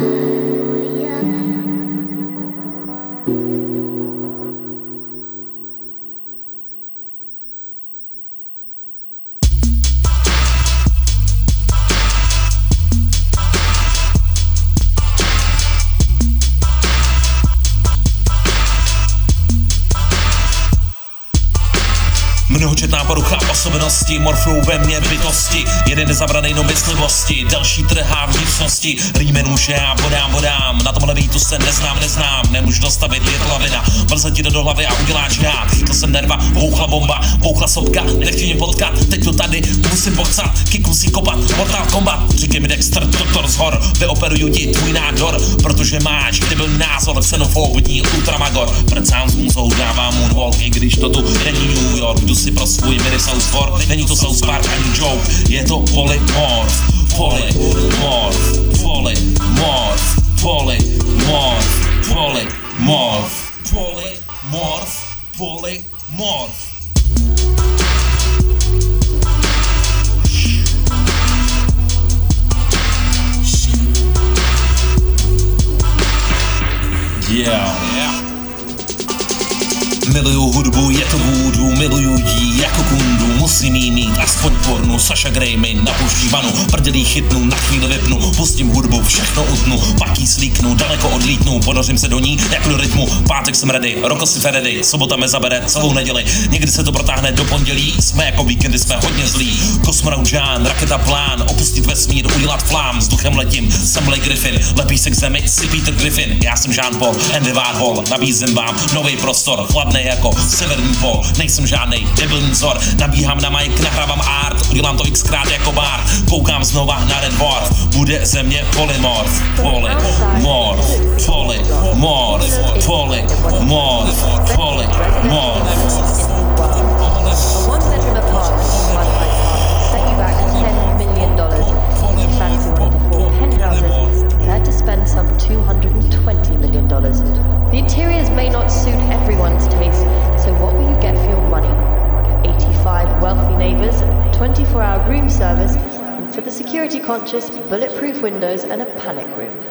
you. Mnohočetná porucha osobnosti, morfrou ve mně bytosti, jeden nezabranej no myslivosti, další trhá vnitřnosti, rýme nůže a bodám, bodám, na tomhle vítu se neznám, neznám, nemůžu dostavit, je to lavina, vlze ti to do hlavy a uděláš žád, chytl jsem nerva, bouchla bomba, bouchla sopka, nechci mě potkat, teď to tady musím pochcat, kick musí kopat, Mortal Kombat, mi Dexter, doktor z hor, vyoperuju ti tvůj nádor, protože máš, kde byl názor, xenofobní ultramagor, prcám s můzou, dávám moonwalk, i když to tu není New York, jdu si pro svůj mini South Fork, není to South Park ani joke, je to polymorph, polymorph, polymorph, polymorph, polymorph, polymorph, polymorph. Yeah. yeah. Miluju hudbu, je to vůdu, miluju jí jako kundu, musím jí mít aspoň pornu, Saša Grey mi napuští vanu, prdělí chytnu, na chvíli vypnu, pustím hudbu, všechno utnu, pak jí slíknu, daleko odlítnu, ponořím se do ní, jak do rytmu, pátek jsem ready, roko si Feredy, sobota me zabere celou neděli, někdy se to protáhne do pondělí, jsme jako víkendy, jsme hodně zlí, kosmonaut Jean, raketa plán, opustit vesmír, udělat flám, vzduchem letím, jsem Blake Griffin, lepí se k zemi, si Peter Griffin, já jsem Jean Paul, Andy Warhol, nabízím vám nový prostor, chladný jako severní pol, nejsem žádnej debilní vzor, nabíhám na mic, nahrávám art, udělám to xkrát jako bar, koukám znova na Red Dwarf, bude země polymorf, polymorf, polymorf, polymorf, polymorf. A room service, and for the security conscious, bulletproof windows and a panic room.